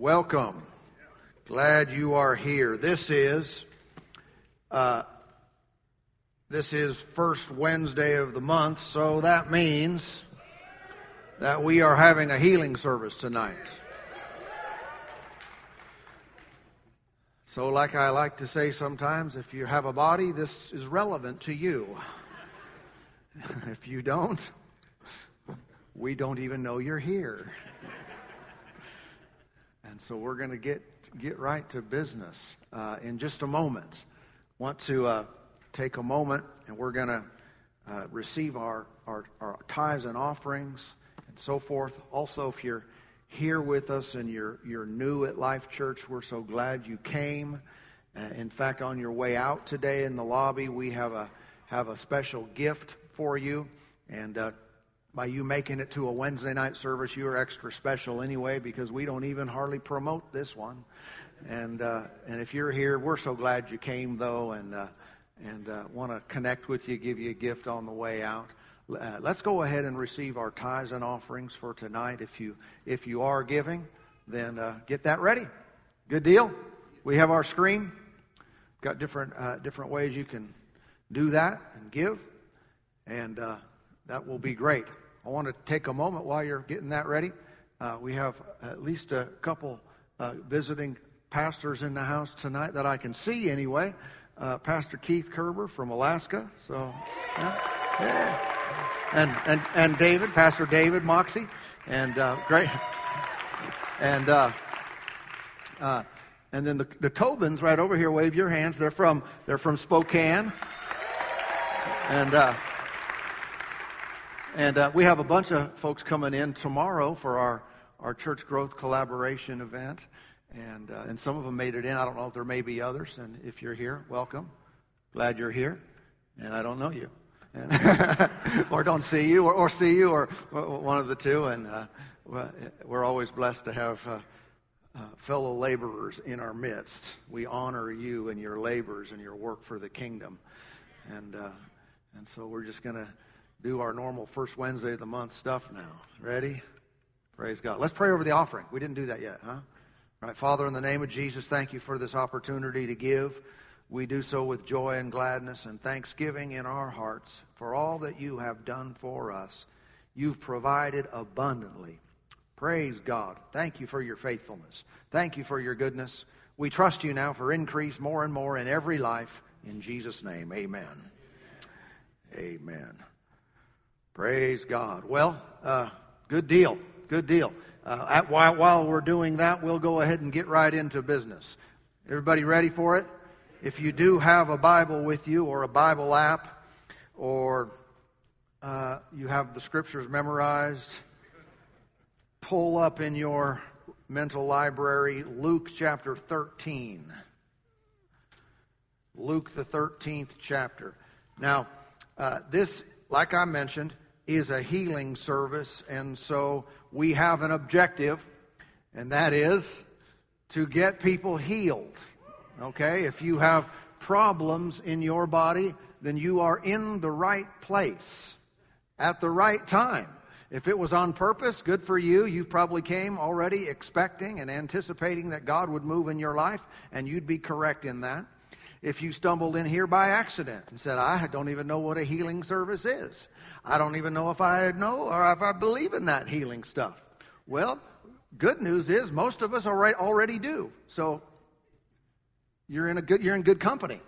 Welcome. Glad you are here. This is uh, this is first Wednesday of the month, so that means that we are having a healing service tonight. So, like I like to say sometimes, if you have a body, this is relevant to you. if you don't, we don't even know you're here. And so we're going to get get right to business uh, in just a moment. Want to uh, take a moment, and we're going to uh, receive our, our our tithes and offerings and so forth. Also, if you're here with us and you're you're new at Life Church, we're so glad you came. Uh, in fact, on your way out today in the lobby, we have a have a special gift for you, and uh, by you making it to a Wednesday night service, you are extra special anyway because we don't even hardly promote this one. And uh, and if you're here, we're so glad you came though, and uh, and uh, want to connect with you, give you a gift on the way out. Uh, let's go ahead and receive our tithes and offerings for tonight. If you if you are giving, then uh, get that ready. Good deal. We have our screen. Got different uh, different ways you can do that and give, and that will be great. I want to take a moment while you're getting that ready. Uh, we have at least a couple uh, visiting pastors in the house tonight that I can see anyway. Uh, Pastor Keith Kerber from Alaska. So, yeah, yeah. And, and, and David, Pastor David Moxie. And uh, great. And, uh, uh, and then the, the Tobins right over here, wave your hands. They're from, they're from Spokane. And, and uh, we have a bunch of folks coming in tomorrow for our, our church growth collaboration event. And, uh, and some of them made it in. I don't know if there may be others. And if you're here, welcome. Glad you're here. And I don't know you. or don't see you, or, or, see you, or, or one of the two. And uh, we're always blessed to have uh, uh, fellow laborers in our midst. We honor you and your labors and your work for the kingdom. And, uh, and so we're just going to do our normal first Wednesday of the month stuff now. Ready? Praise God. Let's pray over the offering. We didn't do that yet, huh? All right, Father, in the name of Jesus, thank you for this opportunity to give. We do so with joy and gladness and thanksgiving in our hearts for all that you have done for us. You've provided abundantly. Praise God. Thank you for your faithfulness. Thank you for your goodness. We trust you now for increase more and more in every life. In Jesus' name, amen. Amen. Praise God. Well, uh, good deal. Good deal. Uh, at, while, while we're doing that, we'll go ahead and get right into business. Everybody ready for it? If you do have a Bible with you or a Bible app or uh, you have the scriptures memorized, pull up in your mental library Luke chapter 13. Luke, the 13th chapter. Now, uh, this, like I mentioned, is a healing service, and so we have an objective, and that is to get people healed. Okay? If you have problems in your body, then you are in the right place at the right time. If it was on purpose, good for you. You probably came already expecting and anticipating that God would move in your life, and you'd be correct in that if you stumbled in here by accident and said, I don't even know what a healing service is. I don't even know if I know or if I believe in that healing stuff. Well, good news is most of us already do. So you're in a good, you're in good company.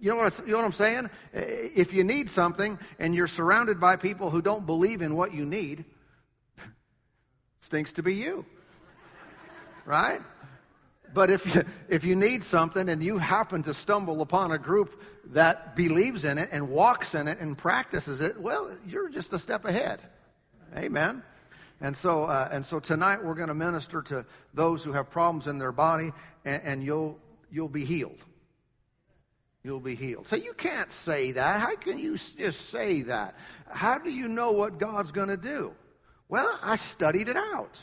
You know, what, you know what I'm saying? If you need something and you're surrounded by people who don't believe in what you need, stinks to be you. Right? But if you, if you need something and you happen to stumble upon a group that believes in it and walks in it and practices it, well, you're just a step ahead. Amen. And so, uh, and so tonight we're going to minister to those who have problems in their body, and, and you'll you'll be healed. You'll be healed. So you can't say that. How can you just say that? How do you know what God's going to do? Well, I studied it out.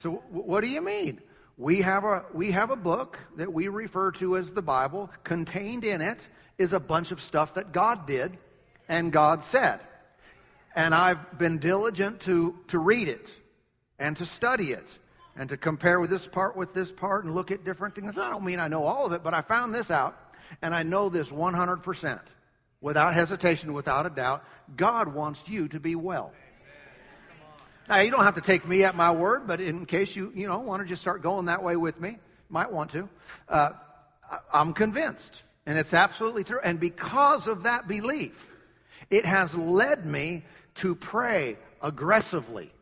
So what do you mean? We have a, we have a book that we refer to as the Bible. Contained in it is a bunch of stuff that God did and God said. And I've been diligent to, to read it and to study it and to compare with this part with this part and look at different things. I don't mean I know all of it, but I found this out, and I know this 100%, without hesitation, without a doubt. God wants you to be well. Now, you don't have to take me at my word, but in case you, you know, want to just start going that way with me, might want to. Uh, I'm convinced, and it's absolutely true. And because of that belief, it has led me to pray aggressively,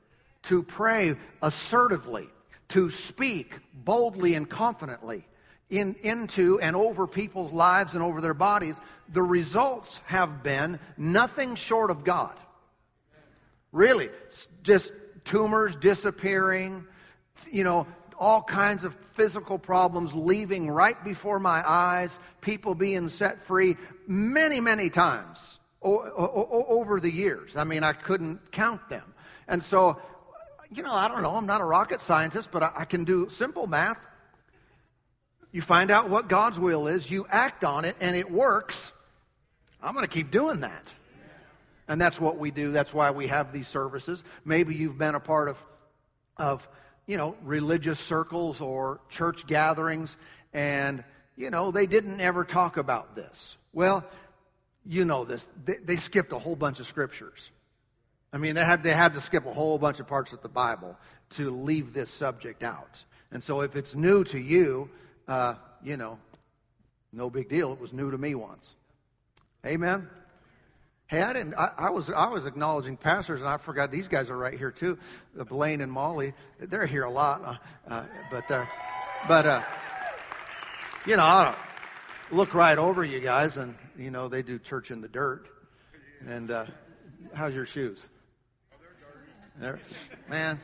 to pray assertively, to speak boldly and confidently in, into and over people's lives and over their bodies. The results have been nothing short of God. Really, just tumors disappearing, you know, all kinds of physical problems leaving right before my eyes, people being set free many, many times over the years. I mean, I couldn't count them. And so, you know, I don't know, I'm not a rocket scientist, but I can do simple math. You find out what God's will is, you act on it, and it works. I'm going to keep doing that. And that's what we do. That's why we have these services. Maybe you've been a part of, of you know, religious circles or church gatherings, and, you know, they didn't ever talk about this. Well, you know this. They, they skipped a whole bunch of scriptures. I mean, they had, they had to skip a whole bunch of parts of the Bible to leave this subject out. And so if it's new to you, uh, you know, no big deal. It was new to me once. Amen. Hey, I didn't. I, I, was I was acknowledging pastors, and I forgot these guys are right here too. Blaine and Molly, they're here a lot, uh, uh, but they're, but uh, you know, I look right over you guys, and you know they do church in the dirt. And uh, how's your shoes? There, man,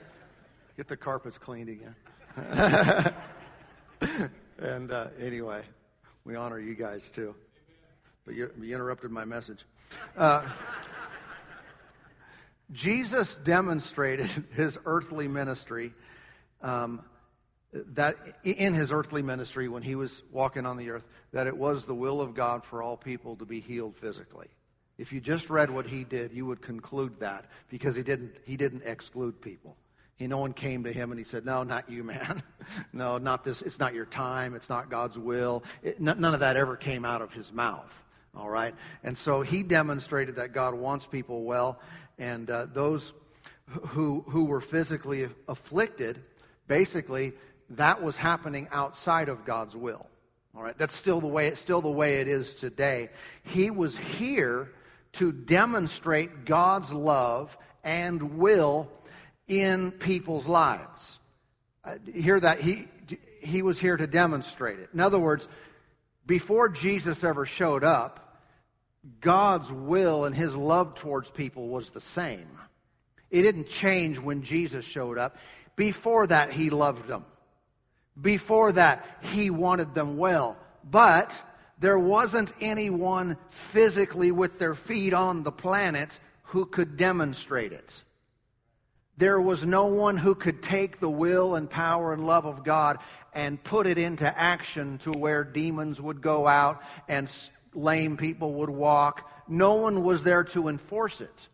get the carpets cleaned again. and uh, anyway, we honor you guys too. But you, you interrupted my message. Uh, Jesus demonstrated his earthly ministry um, that in his earthly ministry when he was walking on the earth that it was the will of God for all people to be healed physically. If you just read what he did, you would conclude that because he didn't he didn't exclude people. He, no one came to him and he said, "No, not you, man. no, not this. It's not your time. It's not God's will." It, none of that ever came out of his mouth. All right? And so he demonstrated that God wants people well, and uh, those who, who were physically afflicted, basically, that was happening outside of God's will. All right? That's still the way, it's still the way it is today. He was here to demonstrate God's love and will in people's lives. Uh, hear that? He, he was here to demonstrate it. In other words, before Jesus ever showed up, God's will and his love towards people was the same. It didn't change when Jesus showed up. Before that, he loved them. Before that, he wanted them well. But there wasn't anyone physically with their feet on the planet who could demonstrate it. There was no one who could take the will and power and love of God and put it into action to where demons would go out and lame people would walk. No one was there to enforce it.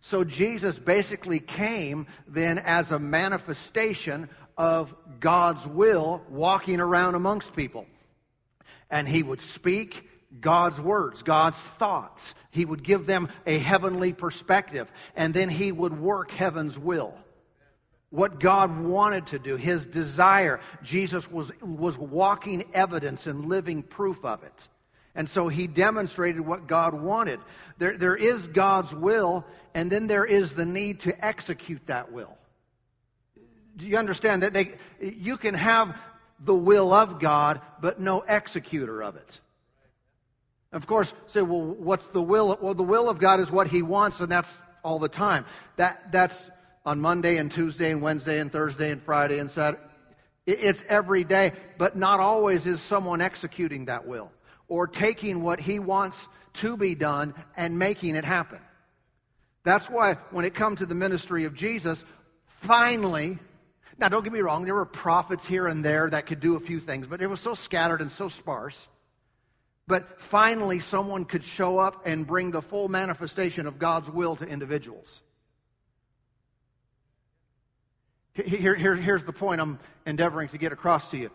So Jesus basically came then as a manifestation of God's will walking around amongst people. And he would speak God's words, God's thoughts. He would give them a heavenly perspective. And then he would work heaven's will. What God wanted to do, his desire. Jesus was, was walking evidence and living proof of it. And so he demonstrated what God wanted. There, there is God's will, and then there is the need to execute that will. Do you understand that they, you can have the will of God, but no executor of it? Of course, say, well, what's the will? Well, the will of God is what He wants, and that's all the time. That that's on Monday and Tuesday and Wednesday and Thursday and Friday and Saturday. It's every day, but not always is someone executing that will or taking what he wants to be done and making it happen. That's why when it comes to the ministry of Jesus, finally, now don't get me wrong, there were prophets here and there that could do a few things, but it was so scattered and so sparse. But finally, someone could show up and bring the full manifestation of God's will to individuals. Here, here, here's the point I'm endeavoring to get across to you.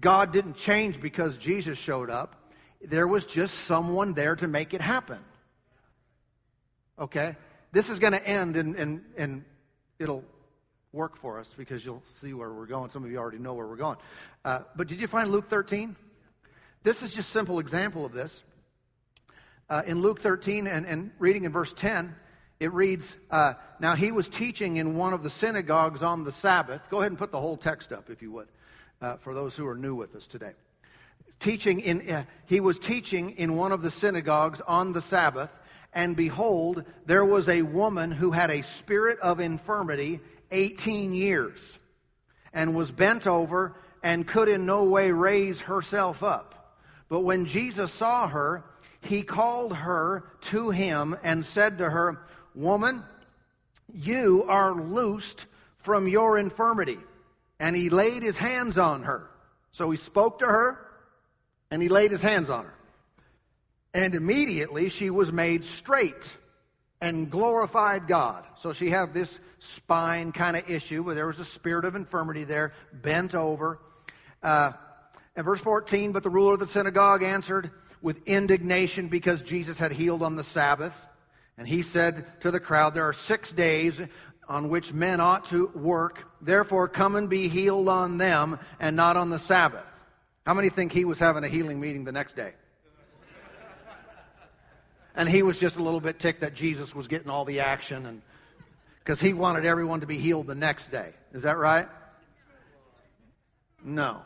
God didn't change because Jesus showed up. There was just someone there to make it happen. Okay? This is going to end and, and, and it'll work for us because you'll see where we're going. Some of you already know where we're going. Uh, but did you find Luke 13? This is just a simple example of this. Uh, in Luke 13 and, and reading in verse 10, it reads, uh, Now he was teaching in one of the synagogues on the Sabbath. Go ahead and put the whole text up, if you would, uh, for those who are new with us today. Teaching in, uh, he was teaching in one of the synagogues on the Sabbath, and behold, there was a woman who had a spirit of infirmity 18 years, and was bent over and could in no way raise herself up. But when Jesus saw her, he called her to him and said to her, Woman, you are loosed from your infirmity. And he laid his hands on her. So he spoke to her and he laid his hands on her. And immediately she was made straight and glorified God. So she had this spine kind of issue where there was a spirit of infirmity there, bent over. Uh, and verse 14, but the ruler of the synagogue answered with indignation because Jesus had healed on the Sabbath. And he said to the crowd, There are six days on which men ought to work. Therefore, come and be healed on them and not on the Sabbath. How many think he was having a healing meeting the next day? and he was just a little bit ticked that Jesus was getting all the action and because he wanted everyone to be healed the next day. Is that right? No.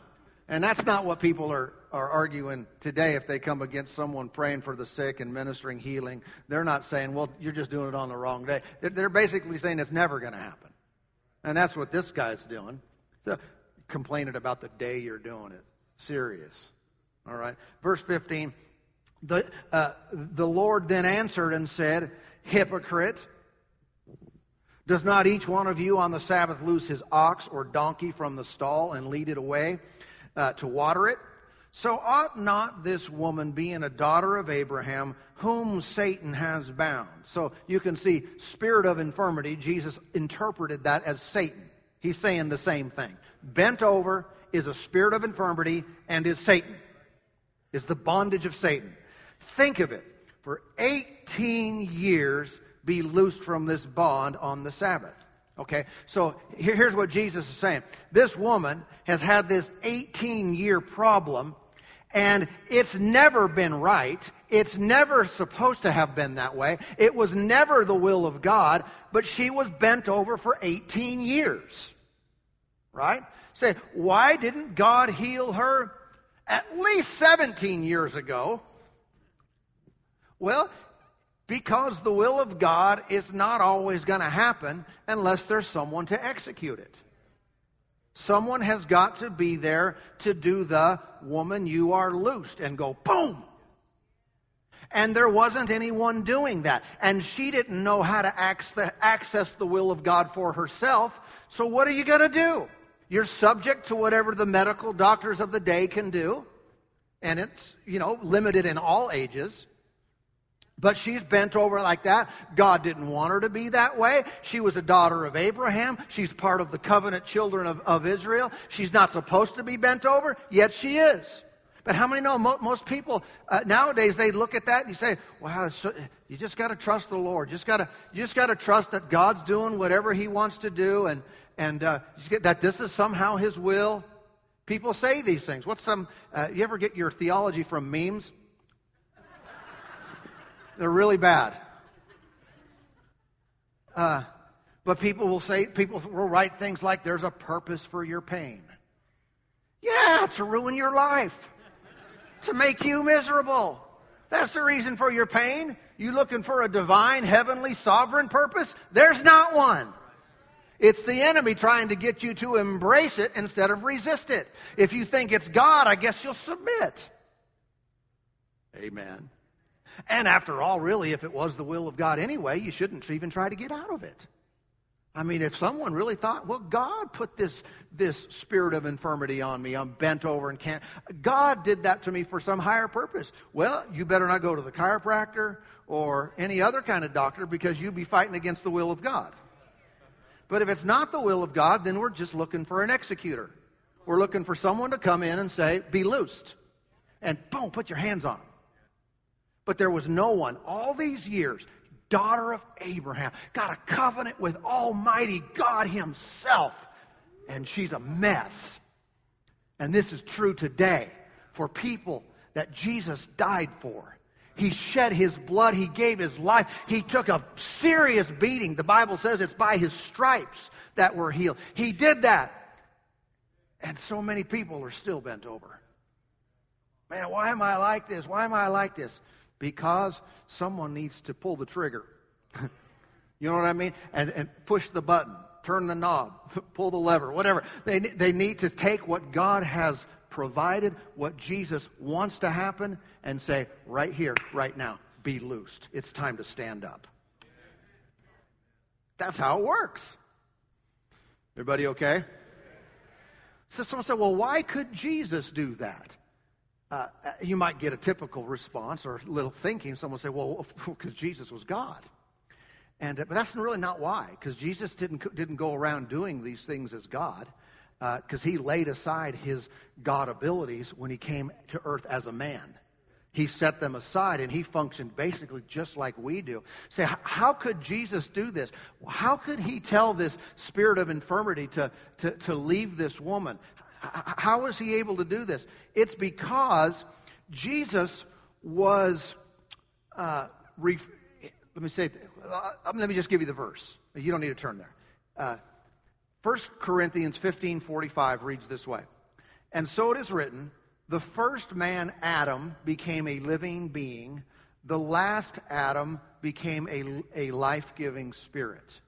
And that's not what people are are arguing today if they come against someone praying for the sick and ministering healing. They're not saying, well, you're just doing it on the wrong day. They're basically saying it's never going to happen. And that's what this guy's doing. So, complaining about the day you're doing it. Serious. All right. Verse 15. The, uh, the Lord then answered and said, Hypocrite, does not each one of you on the Sabbath loose his ox or donkey from the stall and lead it away uh, to water it? So ought not this woman, being a daughter of Abraham, whom Satan has bound? So you can see, spirit of infirmity, Jesus interpreted that as Satan. He's saying the same thing. Bent over is a spirit of infirmity and is Satan, is the bondage of Satan. Think of it. For 18 years, be loosed from this bond on the Sabbath. Okay, so here's what Jesus is saying. This woman has had this 18 year problem and it's never been right. It's never supposed to have been that way. It was never the will of God, but she was bent over for 18 years. Right? Say, why didn't God heal her at least 17 years ago? Well, because the will of God is not always going to happen unless there's someone to execute it. Someone has got to be there to do the woman, you are loosed, and go boom. And there wasn't anyone doing that. And she didn't know how to access the will of God for herself. So what are you going to do? You're subject to whatever the medical doctors of the day can do. And it's, you know, limited in all ages. But she's bent over like that. God didn't want her to be that way. She was a daughter of Abraham. She's part of the covenant children of, of Israel. She's not supposed to be bent over, yet she is. But how many know most people uh, nowadays they look at that and you say, "Wow, so, you just got to trust the Lord. You just got to you just got to trust that God's doing whatever He wants to do, and and uh, that this is somehow His will." People say these things. What's some? Uh, you ever get your theology from memes? They're really bad. Uh, but people will say, people will write things like, there's a purpose for your pain. Yeah, to ruin your life. To make you miserable. That's the reason for your pain. You looking for a divine, heavenly, sovereign purpose? There's not one. It's the enemy trying to get you to embrace it instead of resist it. If you think it's God, I guess you'll submit. Amen. And after all, really, if it was the will of God anyway, you shouldn't even try to get out of it. I mean, if someone really thought, well, God put this, this spirit of infirmity on me, I'm bent over and can't, God did that to me for some higher purpose. Well, you better not go to the chiropractor or any other kind of doctor because you'd be fighting against the will of God. But if it's not the will of God, then we're just looking for an executor. We're looking for someone to come in and say, be loosed. And boom, put your hands on them. But there was no one all these years, daughter of Abraham, got a covenant with Almighty God Himself. And she's a mess. And this is true today for people that Jesus died for. He shed his blood. He gave his life. He took a serious beating. The Bible says it's by his stripes that we're healed. He did that. And so many people are still bent over. Man, why am I like this? Why am I like this? Because someone needs to pull the trigger. you know what I mean? And, and push the button, turn the knob, pull the lever, whatever. They, they need to take what God has provided, what Jesus wants to happen, and say, right here, right now, be loosed. It's time to stand up. That's how it works. Everybody okay? So someone said, well, why could Jesus do that? Uh, you might get a typical response or little thinking. Someone say, well, because Jesus was God. And, uh, but that's really not why, because Jesus didn't, didn't go around doing these things as God, because uh, he laid aside his God abilities when he came to earth as a man. He set them aside and he functioned basically just like we do. Say, how could Jesus do this? How could he tell this spirit of infirmity to, to, to leave this woman? How was he able to do this? It's because Jesus was, uh, ref- let me say, uh, let me just give you the verse. You don't need to turn there. Uh, 1 Corinthians 15:45 reads this way. And so it is written, the first man, Adam, became a living being. The last Adam became a, a life giving spirit.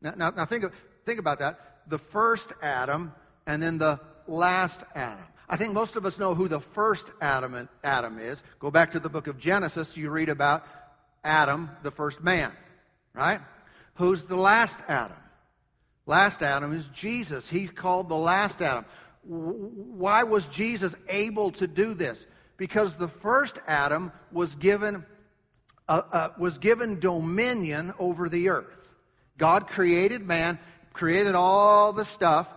Now, now, now think, of, think about that. The first Adam and then the last Adam. I think most of us know who the first Adam, Adam is. Go back to the book of Genesis, you read about Adam, the first man, right? Who's the last Adam? Last Adam is Jesus. He's called the last Adam. Why was Jesus able to do this? Because the first Adam was given, uh, uh, was given dominion over the earth. God created man, created all the stuff,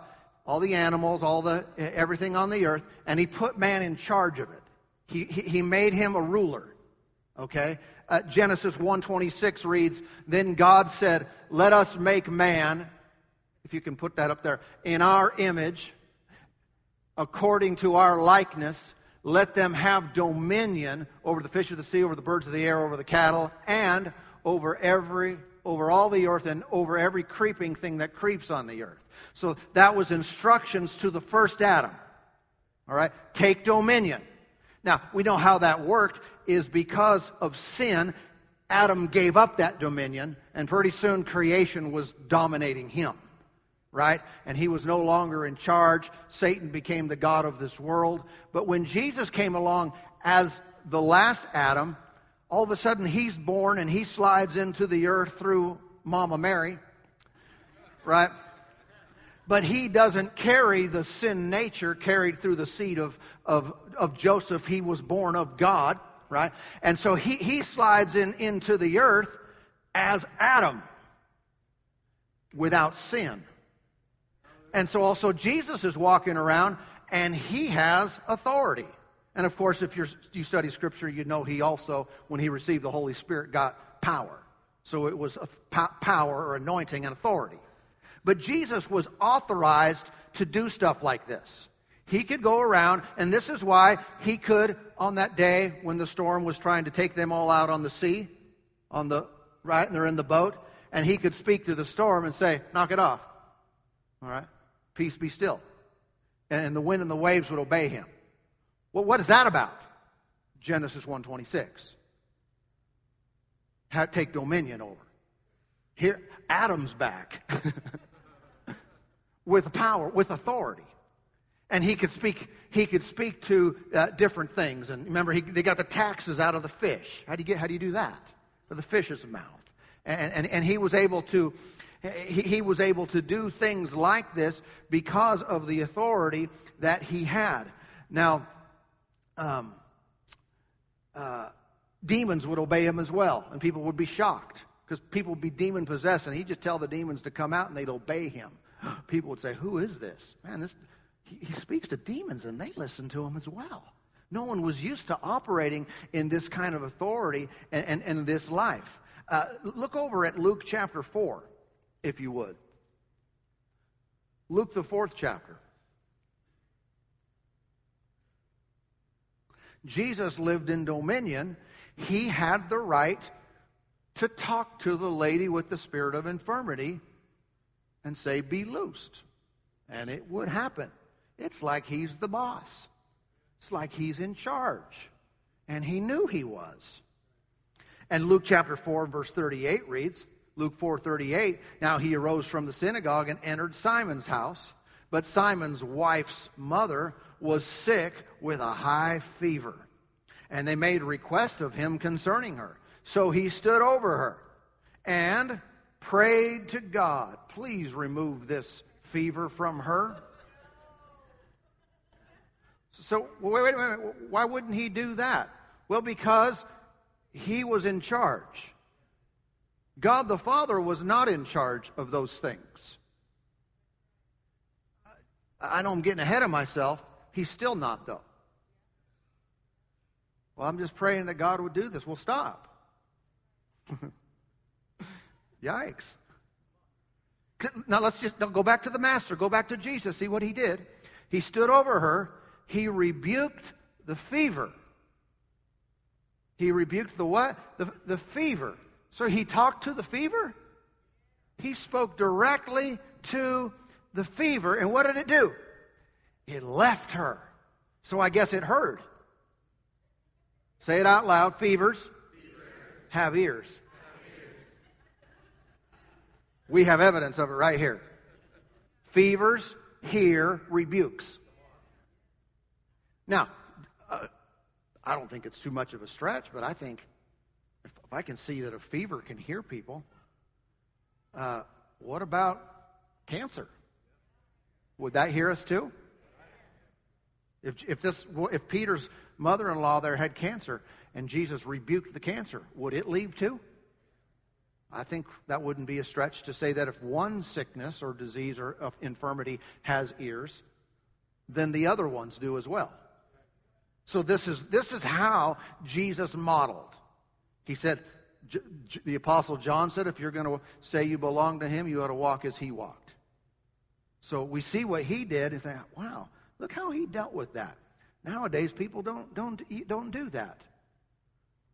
all the animals, all the everything on the earth, and he put man in charge of it. He, he, he made him a ruler. Okay? Uh, Genesis 1:26 reads, "Then God said, "Let us make man, if you can put that up there, in our image, according to our likeness. Let them have dominion over the fish of the sea, over the birds of the air, over the cattle, and over every, over all the earth, and over every creeping thing that creeps on the earth. So that was instructions to the first Adam. All right? Take dominion. Now, we know how that worked is because of sin. Adam gave up that dominion, and pretty soon creation was dominating him right? And he was no longer in charge. Satan became the God of this world. But when Jesus came along as the last Adam, all of a sudden he's born and he slides into the earth through Mama Mary, right? But he doesn't carry the sin nature carried through the seed of, of, of Joseph. He was born of God, right? And so he, he slides in into the earth as Adam without sin. And so also Jesus is walking around and he has authority. And of course, if you study Scripture, you know he also, when he received the Holy Spirit, got power. So it was a power or anointing and authority. But Jesus was authorized to do stuff like this. He could go around, and this is why he could, on that day when the storm was trying to take them all out on the sea, on the right, and they're in the boat, and he could speak to the storm and say, "Knock it off." All right. Peace be still. And the wind and the waves would obey him. Well, what is that about? Genesis 126. Take dominion over. Here, Adam's back. with power, with authority. And he could speak, he could speak to uh, different things. And remember, he, they got the taxes out of the fish. How do you get, how do you do that? The fish's mouth. And, and, and he was able to he, he was able to do things like this because of the authority that he had. Now, um, uh, demons would obey him as well, and people would be shocked because people would be demon possessed, and he'd just tell the demons to come out, and they'd obey him. People would say, "Who is this man? This he, he speaks to demons, and they listen to him as well." No one was used to operating in this kind of authority and, and, and this life. Uh, look over at Luke chapter 4, if you would. Luke, the fourth chapter. Jesus lived in dominion. He had the right to talk to the lady with the spirit of infirmity and say, Be loosed. And it would happen. It's like he's the boss, it's like he's in charge. And he knew he was. And Luke chapter 4, verse 38 reads, Luke 4:38 Now he arose from the synagogue and entered Simon's house but Simon's wife's mother was sick with a high fever and they made request of him concerning her so he stood over her and prayed to God please remove this fever from her so wait, wait a minute why wouldn't he do that well because he was in charge God the Father was not in charge of those things. I know I'm getting ahead of myself. He's still not, though. Well, I'm just praying that God would do this. Well, stop. Yikes. Now let's just go back to the Master. Go back to Jesus. See what he did. He stood over her. He rebuked the fever. He rebuked the what? The, the fever. So he talked to the fever? He spoke directly to the fever. And what did it do? It left her. So I guess it heard. Say it out loud. Fevers, Fevers. Have ears. We have evidence of it right here. Fevers hear rebukes. Now, uh, I don't think it's too much of a stretch, but I think if, if I can see that a fever can hear people, uh, what about cancer? Would that hear us too? If, if, this, if Peter's mother-in-law there had cancer and Jesus rebuked the cancer, would it leave too? I think that wouldn't be a stretch to say that if one sickness or disease or infirmity has ears, then the other ones do as well. So this is, this is how Jesus modeled. He said, the Apostle John said, if you're going to say you belong to him, you ought to walk as he walked. So we see what he did and think, wow, look how he dealt with that. Nowadays, people don't, don't, don't do that.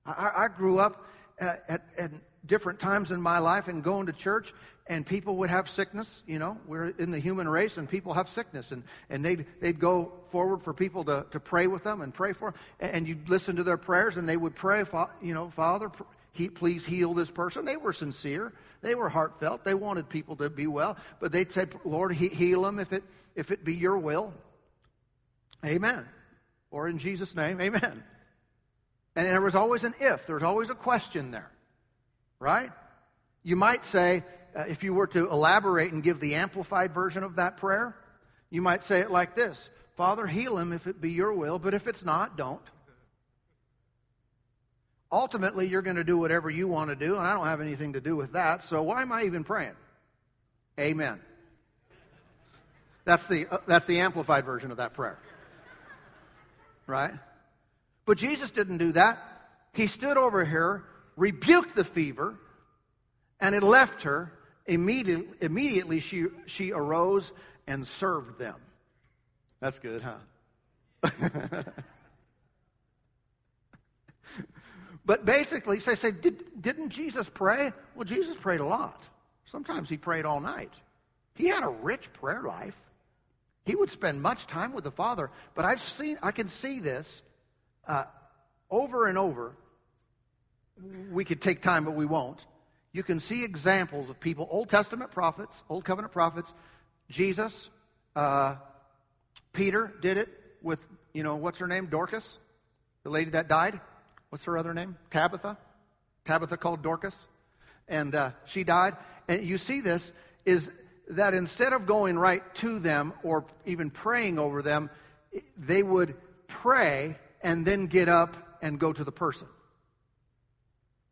I, I grew up uh, at, at, at different times in my life and going to church, and people would have sickness. You know, we're in the human race, and people have sickness, and, and they'd, they'd go forward for people to, to pray with them and pray for them, and you'd listen to their prayers, and they would pray, you know, Father, he, please heal this person. They were sincere. They were heartfelt. They wanted people to be well. But they'd say, Lord, heal them if it, if it be your will. Amen. Or in Jesus' name, amen. And there was always an if. There was always a question there. Right? You might say, uh, if you were to elaborate and give the amplified version of that prayer, you might say it like this Father, heal him if it be your will, but if it's not, don't. Ultimately, you're going to do whatever you want to do, and I don't have anything to do with that, so why am I even praying? Amen. That's the, uh, that's the amplified version of that prayer. Right? But Jesus didn't do that. He stood over here, rebuked the fever, and it left her. Immediately, immediately she, she arose and served them. That's good, huh? But basically, they say, Did, didn't Jesus pray? Well, Jesus prayed a lot. Sometimes he prayed all night. He had a rich prayer life. He would spend much time with the Father. But I've seen, I can see this uh, over and over. We could take time, but we won't. You can see examples of people, Old Testament prophets, Old Covenant prophets, Jesus, uh, Peter did it with, you know, what's her name? Dorcas, the lady that died what's her other name? Tabitha. Tabitha called Dorcas. And uh, she died. And you see this is that instead of going right to them or even praying over them, they would pray and then get up and go to the person.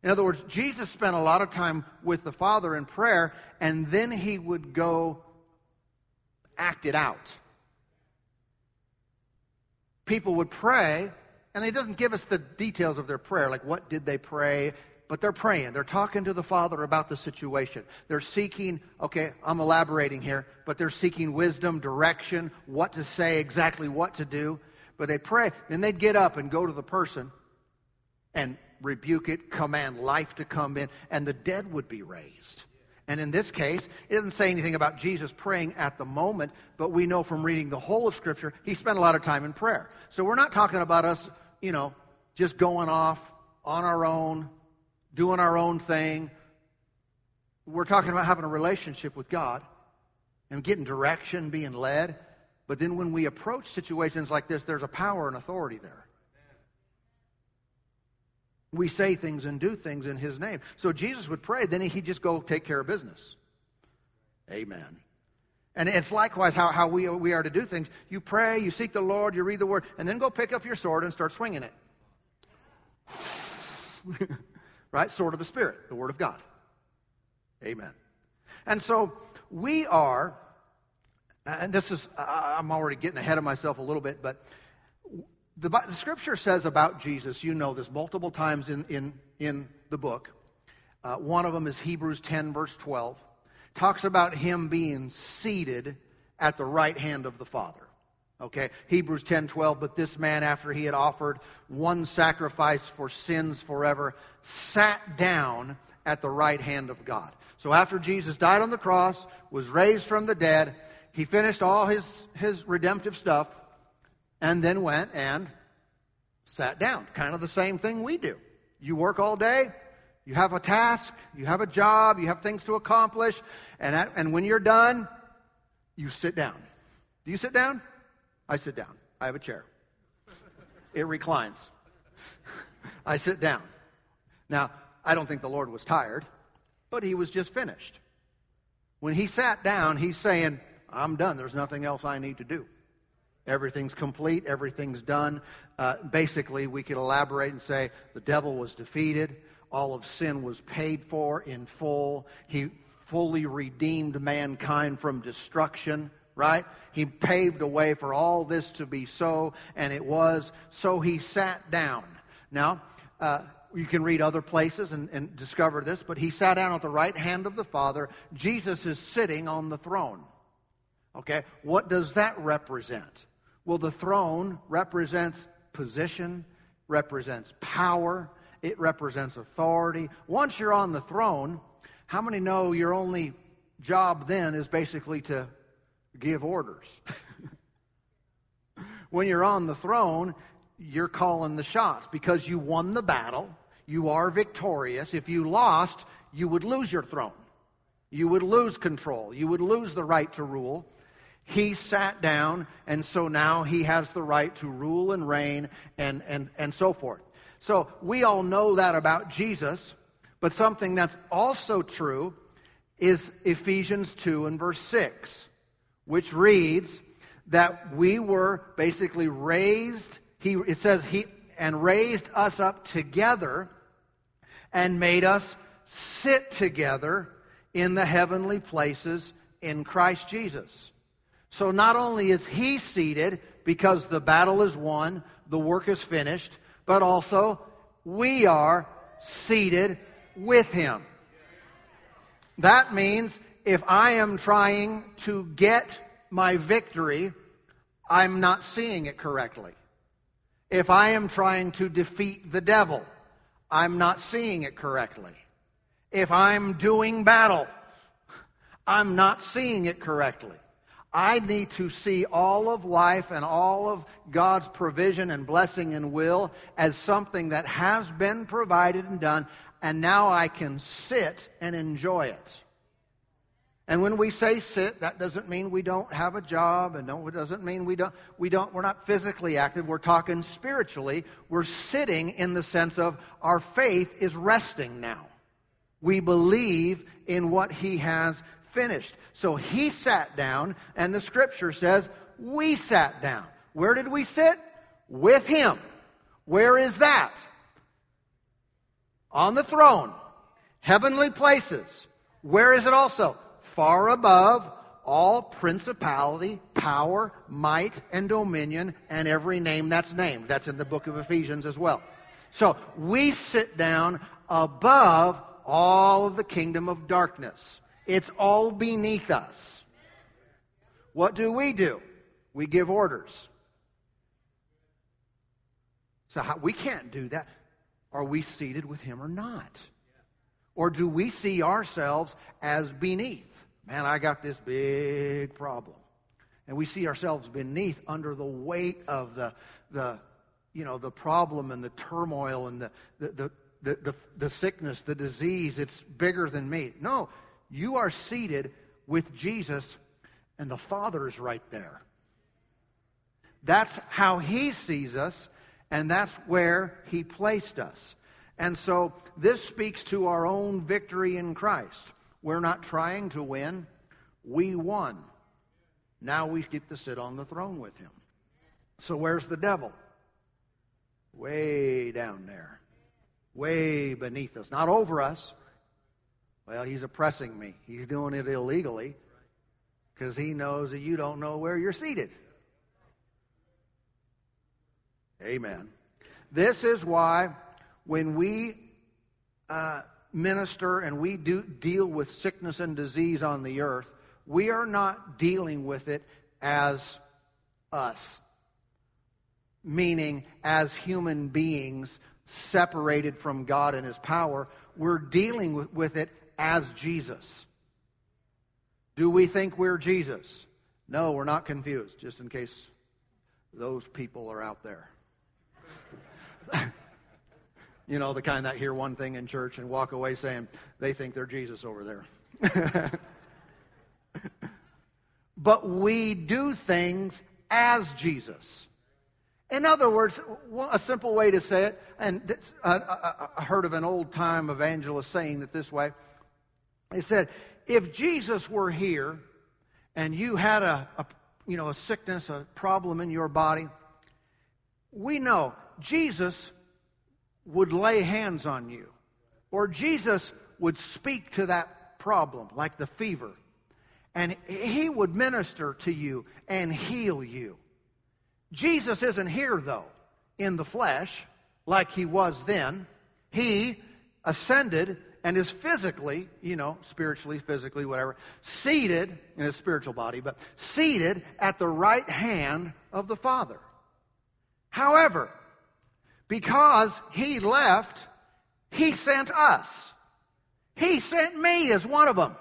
In other words, Jesus spent a lot of time with the Father in prayer, and then he would go act it out. People would pray, and he doesn't give us the details of their prayer, like what did they pray, but they're praying. They're talking to the Father about the situation. They're seeking, okay, I'm elaborating here, but they're seeking wisdom, direction, what to say, exactly what to do. But they pray, then they'd get up and go to the person and rebuke it, command life to come in, and the dead would be raised. And in this case, it doesn't say anything about Jesus praying at the moment, but we know from reading the whole of Scripture, he spent a lot of time in prayer. So we're not talking about us, you know, just going off on our own, doing our own thing. We're talking about having a relationship with God and getting direction, being led. But then when we approach situations like this, there's a power and authority there. We say things and do things in His name. So Jesus would pray, then He'd just go take care of business. Amen. And it's likewise how, how we, we are to do things. You pray, you seek the Lord, you read the Word, and then go pick up your sword and start swinging it. right? Sword of the Spirit, the Word of God. Amen. And so we are, and this is, I'm already getting ahead of myself a little bit, but the, the scripture says about Jesus, you know this multiple times in, in, in the book. Uh, one of them is Hebrews 10, verse 12. Talks about him being seated at the right hand of the Father. Okay, Hebrews 10, 12. But this man, after he had offered one sacrifice for sins forever, sat down at the right hand of God. So after Jesus died on the cross, was raised from the dead, he finished all his, his redemptive stuff, and then went and sat down. Kind of the same thing we do. You work all day, you have a task, you have a job, you have things to accomplish, and, at, and when you're done, you sit down. Do you sit down? I sit down. I have a chair. It reclines. I sit down. Now, I don't think the Lord was tired, but he was just finished. When he sat down, he's saying, I'm done. There's nothing else I need to do. Everything's complete. Everything's done. Uh, basically, we could elaborate and say the devil was defeated. All of sin was paid for in full. He fully redeemed mankind from destruction, right? He paved a way for all this to be so, and it was. So he sat down. Now, uh, you can read other places and, and discover this, but he sat down at the right hand of the Father. Jesus is sitting on the throne. Okay? What does that represent? Well, the throne represents position, represents power, it represents authority. Once you're on the throne, how many know your only job then is basically to give orders? when you're on the throne, you're calling the shots because you won the battle. You are victorious. If you lost, you would lose your throne. You would lose control. You would lose the right to rule. He sat down, and so now he has the right to rule and reign and, and, and so forth. So we all know that about Jesus, but something that's also true is Ephesians 2 and verse 6, which reads that we were basically raised, he, it says, he, and raised us up together and made us sit together in the heavenly places in Christ Jesus. So not only is he seated because the battle is won, the work is finished, but also we are seated with him. That means if I am trying to get my victory, I'm not seeing it correctly. If I am trying to defeat the devil, I'm not seeing it correctly. If I'm doing battle, I'm not seeing it correctly. I need to see all of life and all of God's provision and blessing and will as something that has been provided and done, and now I can sit and enjoy it. And when we say sit, that doesn't mean we don't have a job, and it doesn't mean we don't, we don't, we're not physically active. We're talking spiritually. We're sitting in the sense of our faith is resting now. We believe in what He has finished. So he sat down, and the scripture says we sat down. Where did we sit? With him. Where is that? on the throne, heavenly places. Where is it also? Far above all principality, power, might, and dominion, and every name that's named. That's in the book of Ephesians as well. So we sit down above all of the kingdom of darkness. It's all beneath us. What do we do? We give orders. So how, we can't do that. Are we seated with him or not? Or do we see ourselves as beneath? Man, I got this big problem. And we see ourselves beneath under the weight of the, the you know, the problem and the turmoil and the, the, the, the, the, the sickness, the disease. It's bigger than me. No, you are seated with Jesus, and the Father is right there. That's how He sees us, and that's where He placed us. And so this speaks to our own victory in Christ. We're not trying to win. We won. Now we get to sit on the throne with him. So where's the devil? Way down there. Way beneath us. Not over us. Well, he's oppressing me. He's doing it illegally because he knows that you don't know where you're seated. Amen. This is why when we uh, minister and we do deal with sickness and disease on the earth, we are not dealing with it as us, meaning as human beings separated from God and His power. We're dealing with, with it as Jesus. Do we think we're Jesus? No, we're not confused, just in case those people are out there. You know, the kind that hear one thing in church and walk away saying they think they're Jesus over there. but we do things as Jesus. In other words, a simple way to say it, and I, I heard of an old time evangelist saying it this way. He said, if Jesus were here and you had a, a you know, a sickness, a problem in your body, we know Jesus would lay hands on you, or Jesus would speak to that problem, like the fever, and he would minister to you and heal you. Jesus isn't here, though, in the flesh, like he was then. He ascended and is physically, you know, spiritually, physically, whatever, seated in his spiritual body, but seated at the right hand of the Father. However, because he left, he sent us. He sent me as one of them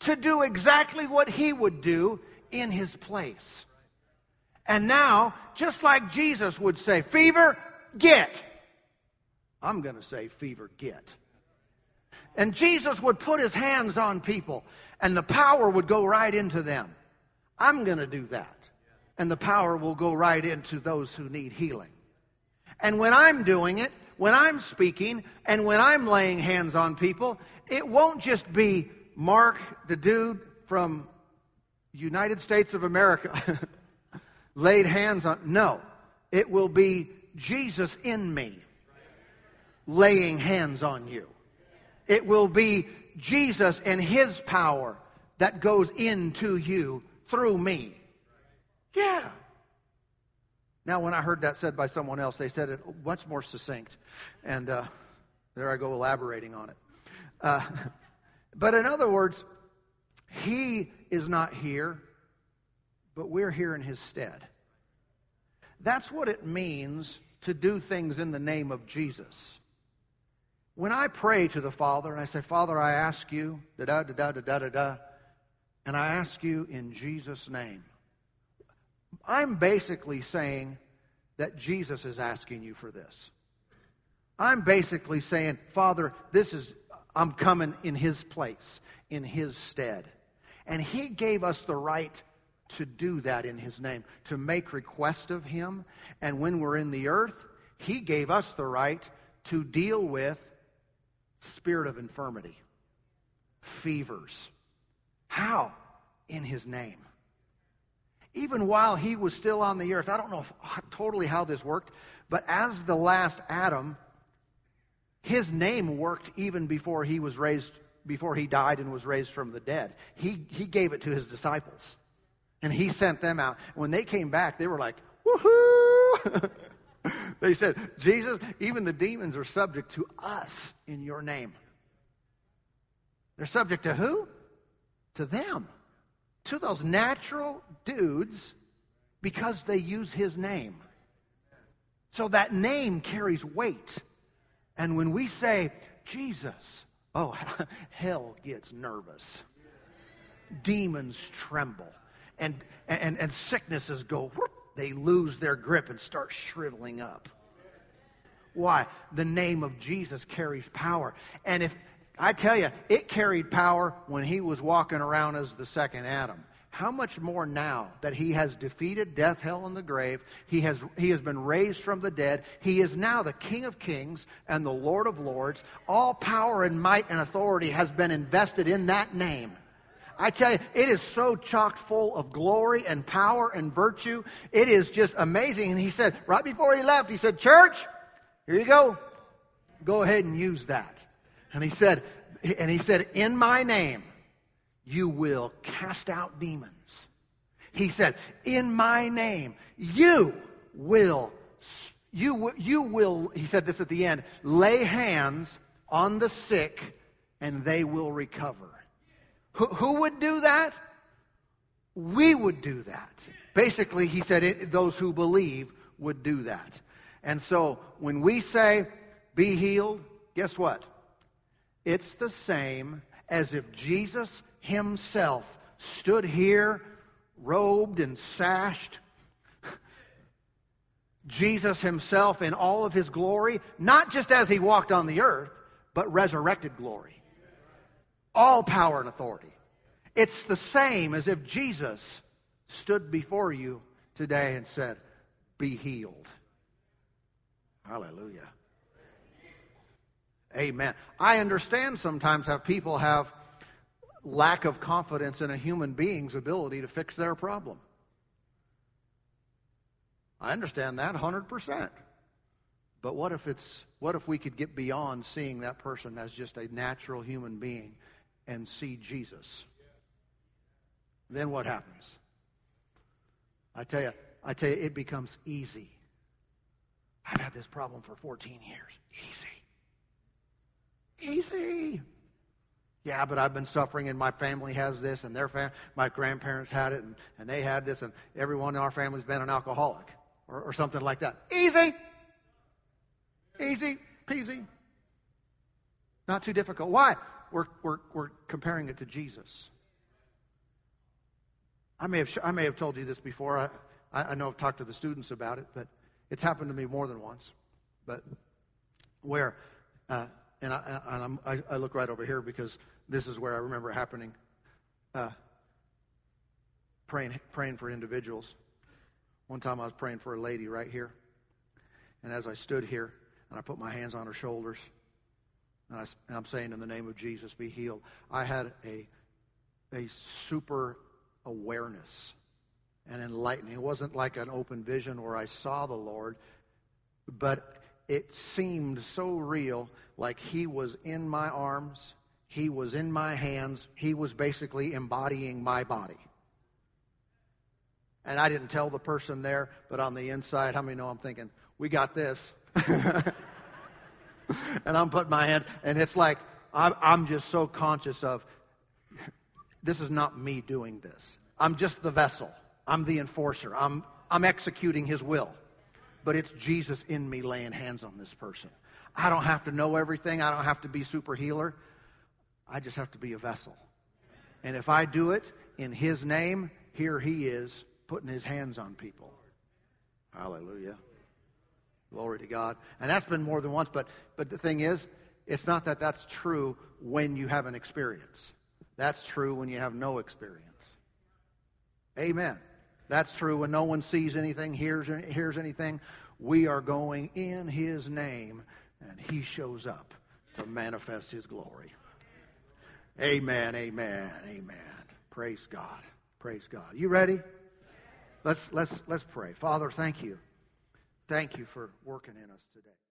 to do exactly what he would do in his place. And now, just like Jesus would say, fever, get. I'm going to say, fever, get. And Jesus would put his hands on people, and the power would go right into them. I'm going to do that and the power will go right into those who need healing. And when I'm doing it, when I'm speaking, and when I'm laying hands on people, it won't just be Mark, the dude from United States of America, laid hands on. No, it will be Jesus in me laying hands on you. It will be Jesus and His power that goes into you through me. Yeah. Now, when I heard that said by someone else, they said it much more succinct. And uh, there I go elaborating on it. Uh, but in other words, he is not here, but we're here in his stead. That's what it means to do things in the name of Jesus. When I pray to the Father and I say, Father, I ask you, da da da da da da da, and I ask you in Jesus' name, I'm basically saying that Jesus is asking you for this. I'm basically saying, Father, this is, I'm coming in His place, in His stead. And He gave us the right to do that in His name, to make request of Him. And when we're in the earth, He gave us the right to deal with spirit of infirmity, fevers. How? In His name even while he was still on the earth. I don't know if, totally how this worked, but as the last Adam, His name worked even before he was raised, before he died and was raised from the dead. He, he gave it to his disciples. And he sent them out. When they came back, they were like, woohoo! they said, Jesus, even the demons are subject to us in your name. They're subject to who? To them. To those natural dudes because they use his name. So that name carries weight. And when we say Jesus, oh, hell gets nervous. Demons tremble. And, and, and sicknesses go, whoop, they lose their grip and start shriveling up. Why? The name of Jesus carries power. And if, I tell you, it carried power when he was walking around as the second Adam how much more now that he has defeated death, hell, and the grave, he has, he has been raised from the dead, he is now the King of kings and the Lord of lords. All power and might and authority has been invested in that name. I tell you, it is so chock full of glory and power and virtue. It is just amazing. And he said, right before he left, he said, Church, here you go. Go ahead and use that. And he said, and he said, in my name, you will cast out demons. He said, in my name, you will, you, you will, he said this at the end, lay hands on the sick and they will recover. Who, who would do that? We would do that. Basically, he said it, those who believe would do that. And so when we say, be healed, guess what? It's the same as if Jesus himself stood here, robed and sashed. Jesus himself in all of his glory, not just as he walked on the earth, but resurrected glory. All power and authority. It's the same as if Jesus stood before you today and said, Be healed. Hallelujah. Amen. I understand sometimes how people have lack of confidence in a human being's ability to fix their problem. I understand that 100%. But what if it's what if we could get beyond seeing that person as just a natural human being and see Jesus? Then what happens? I tell you, I tell you it becomes easy. I've had this problem for 14 years. Easy. Easy. Yeah, but I've been suffering and my family has this and their fam- my grandparents had it and, and they had this and everyone in our family's been an alcoholic or, or something like that. Easy. Easy peasy. Not too difficult. Why? We're, we're, we're comparing it to Jesus. I may have, I may have told you this before. I, I know I've talked to the students about it, but it's happened to me more than once. But where, uh, and, I, and I, look right over here because this is where I remember happening. Uh, praying, praying for individuals. One time I was praying for a lady right here. And as I stood here and I put my hands on her shoulders, and, I, and I'm saying, in the name of Jesus, be healed, I had a, a super awareness and enlightening. It wasn't like an open vision where I saw the Lord, but it seemed so real, like He was in my arms he was in my hands. He was basically embodying my body. And I didn't tell the person there, but on the inside, how many know I'm thinking, we got this? and I'm putting my hands, and it's like, I'm just so conscious of this is not me doing this. I'm just the vessel. I'm the enforcer. I'm, I'm executing his will. But it's Jesus in me laying hands on this person. I don't have to know everything. I don't have to be super healer. I just have to be a vessel. And if I do it in His name, here He is putting His hands on people. Hallelujah. Glory to God. And that's been more than once, but, but the thing is, it's not that that's true when you have an experience. That's true when you have no experience. Amen. That's true when no one sees anything, hears, hears anything. We are going in His name, and He shows up to manifest His glory. Amen, amen, amen. Praise God. Praise God. You ready? Let's let's let's pray. Father, thank you. Thank you for working in us today.